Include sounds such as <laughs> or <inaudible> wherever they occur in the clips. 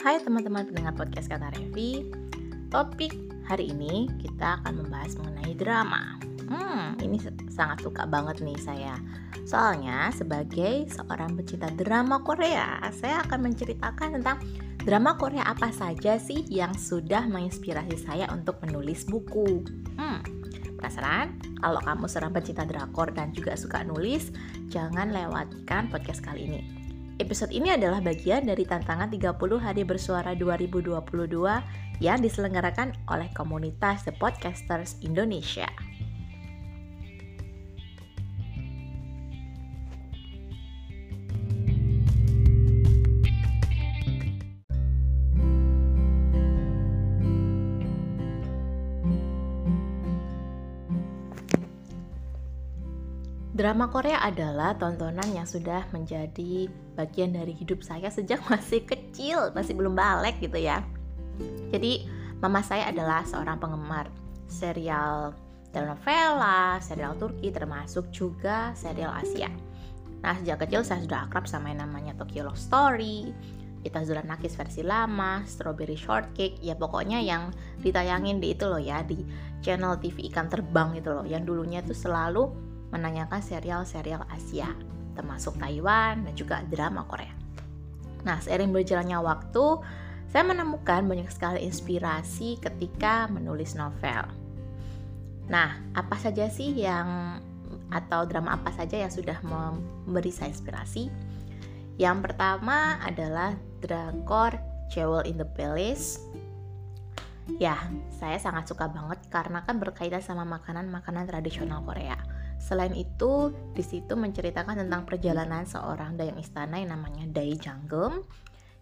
Hai teman-teman pendengar podcast Kata Revi. Topik hari ini kita akan membahas mengenai drama. Hmm, ini sangat suka banget nih saya. Soalnya sebagai seorang pecinta drama Korea Saya akan menceritakan tentang drama Korea apa saja sih yang sudah menginspirasi saya untuk menulis buku. Hmm, penasaran? Kalau kamu seorang pecinta drakor dan juga suka nulis Jangan lewatkan podcast kali ini Episode ini adalah bagian dari tantangan 30 hari bersuara 2022 yang diselenggarakan oleh komunitas The Podcasters Indonesia. Drama Korea adalah tontonan yang sudah menjadi bagian dari hidup saya sejak <laughs> masih kecil, masih belum balik gitu ya. Jadi, mama saya adalah seorang penggemar serial telenovela, serial Turki termasuk juga serial Asia. Nah, sejak kecil saya sudah akrab sama yang namanya Tokyo Love Story, Ita Nakis versi lama, Strawberry Shortcake, ya pokoknya yang ditayangin di itu loh ya, di channel TV ikan terbang itu loh, yang dulunya itu selalu menanyakan serial-serial Asia, termasuk Taiwan dan juga drama Korea. Nah, seiring berjalannya waktu, saya menemukan banyak sekali inspirasi ketika menulis novel. Nah, apa saja sih yang atau drama apa saja yang sudah memberi saya inspirasi? Yang pertama adalah drakor Jewel in the Palace. Ya, saya sangat suka banget karena kan berkaitan sama makanan-makanan tradisional Korea. Selain itu, di situ menceritakan tentang perjalanan seorang dayang istana yang namanya Dai Janggem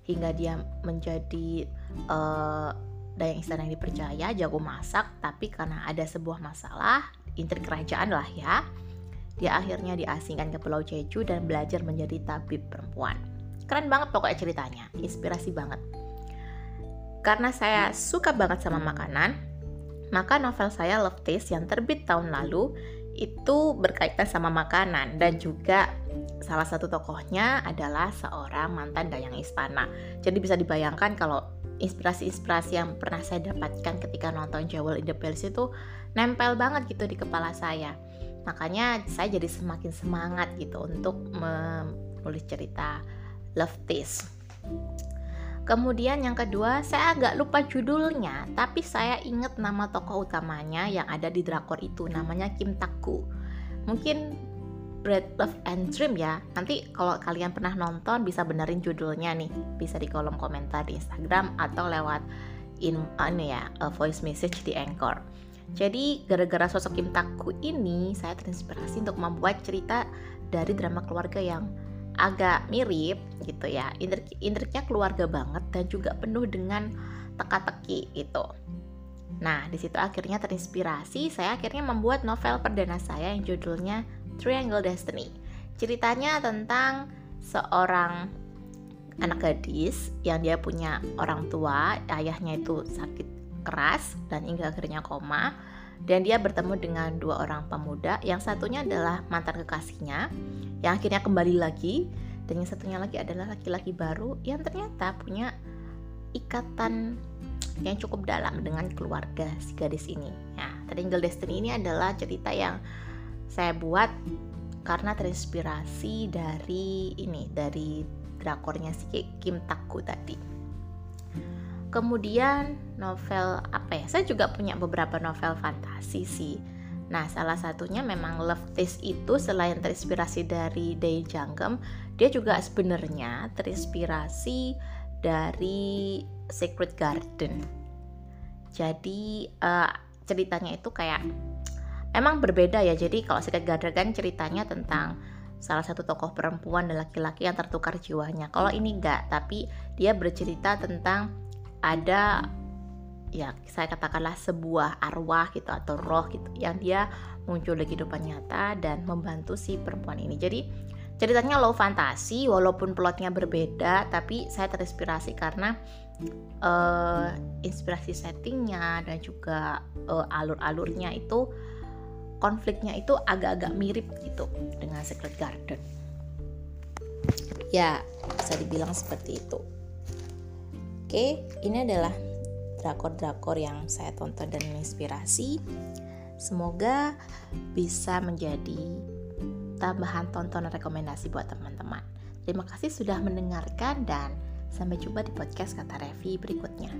hingga dia menjadi uh, dayang istana yang dipercaya, jago masak, tapi karena ada sebuah masalah, intrik kerajaan lah ya, dia akhirnya diasingkan ke Pulau Jeju dan belajar menjadi tabib perempuan. Keren banget pokoknya ceritanya, inspirasi banget. Karena saya suka banget sama makanan, maka novel saya Love Taste yang terbit tahun lalu itu berkaitan sama makanan dan juga salah satu tokohnya adalah seorang mantan dayang istana. Jadi bisa dibayangkan kalau inspirasi-inspirasi yang pernah saya dapatkan ketika nonton Jewel in the Palace itu nempel banget gitu di kepala saya. Makanya saya jadi semakin semangat gitu untuk menulis cerita Love Taste. Kemudian yang kedua, saya agak lupa judulnya, tapi saya ingat nama tokoh utamanya yang ada di drakor itu, namanya Kim Taku. Mungkin Bread Love and Dream ya. Nanti kalau kalian pernah nonton bisa benerin judulnya nih, bisa di kolom komentar di Instagram atau lewat in ini ya voice message di Anchor. Jadi gara-gara sosok Kim Taku ini saya terinspirasi untuk membuat cerita dari drama keluarga yang agak mirip gitu ya. Intrik, intriknya keluarga banget dan juga penuh dengan teka-teki gitu nah di situ akhirnya terinspirasi. Saya akhirnya membuat novel perdana saya yang judulnya Triangle Destiny. Ceritanya tentang seorang anak gadis yang dia punya orang tua ayahnya itu sakit keras dan hingga akhirnya koma dan dia bertemu dengan dua orang pemuda yang satunya adalah mantan kekasihnya yang akhirnya kembali lagi dan yang satunya lagi adalah laki-laki baru yang ternyata punya ikatan yang cukup dalam dengan keluarga si gadis ini. Nah, Triangle Destiny ini adalah cerita yang saya buat karena terinspirasi dari ini, dari drakornya si Kim Taku tadi. Kemudian novel apa ya? Saya juga punya beberapa novel fantasi sih. Nah, salah satunya memang Love Taste itu selain terinspirasi dari Day Janggem, dia juga sebenarnya terinspirasi dari Secret Garden. Jadi uh, ceritanya itu kayak memang berbeda ya. Jadi kalau Secret Garden kan ceritanya tentang salah satu tokoh perempuan dan laki-laki yang tertukar jiwanya. Kalau ini enggak, tapi dia bercerita tentang ada ya saya katakanlah sebuah arwah gitu atau roh gitu yang dia muncul di kehidupan nyata dan membantu si perempuan ini. Jadi ceritanya low fantasi walaupun plotnya berbeda tapi saya terinspirasi karena uh, inspirasi settingnya dan juga uh, alur-alurnya itu konfliknya itu agak-agak mirip gitu dengan Secret Garden. Ya, bisa dibilang seperti itu. Oke, ini adalah drakor-drakor yang saya tonton dan menginspirasi. Semoga bisa menjadi tambahan tontonan rekomendasi buat teman-teman. Terima kasih sudah mendengarkan dan sampai jumpa di podcast Kata Revi berikutnya.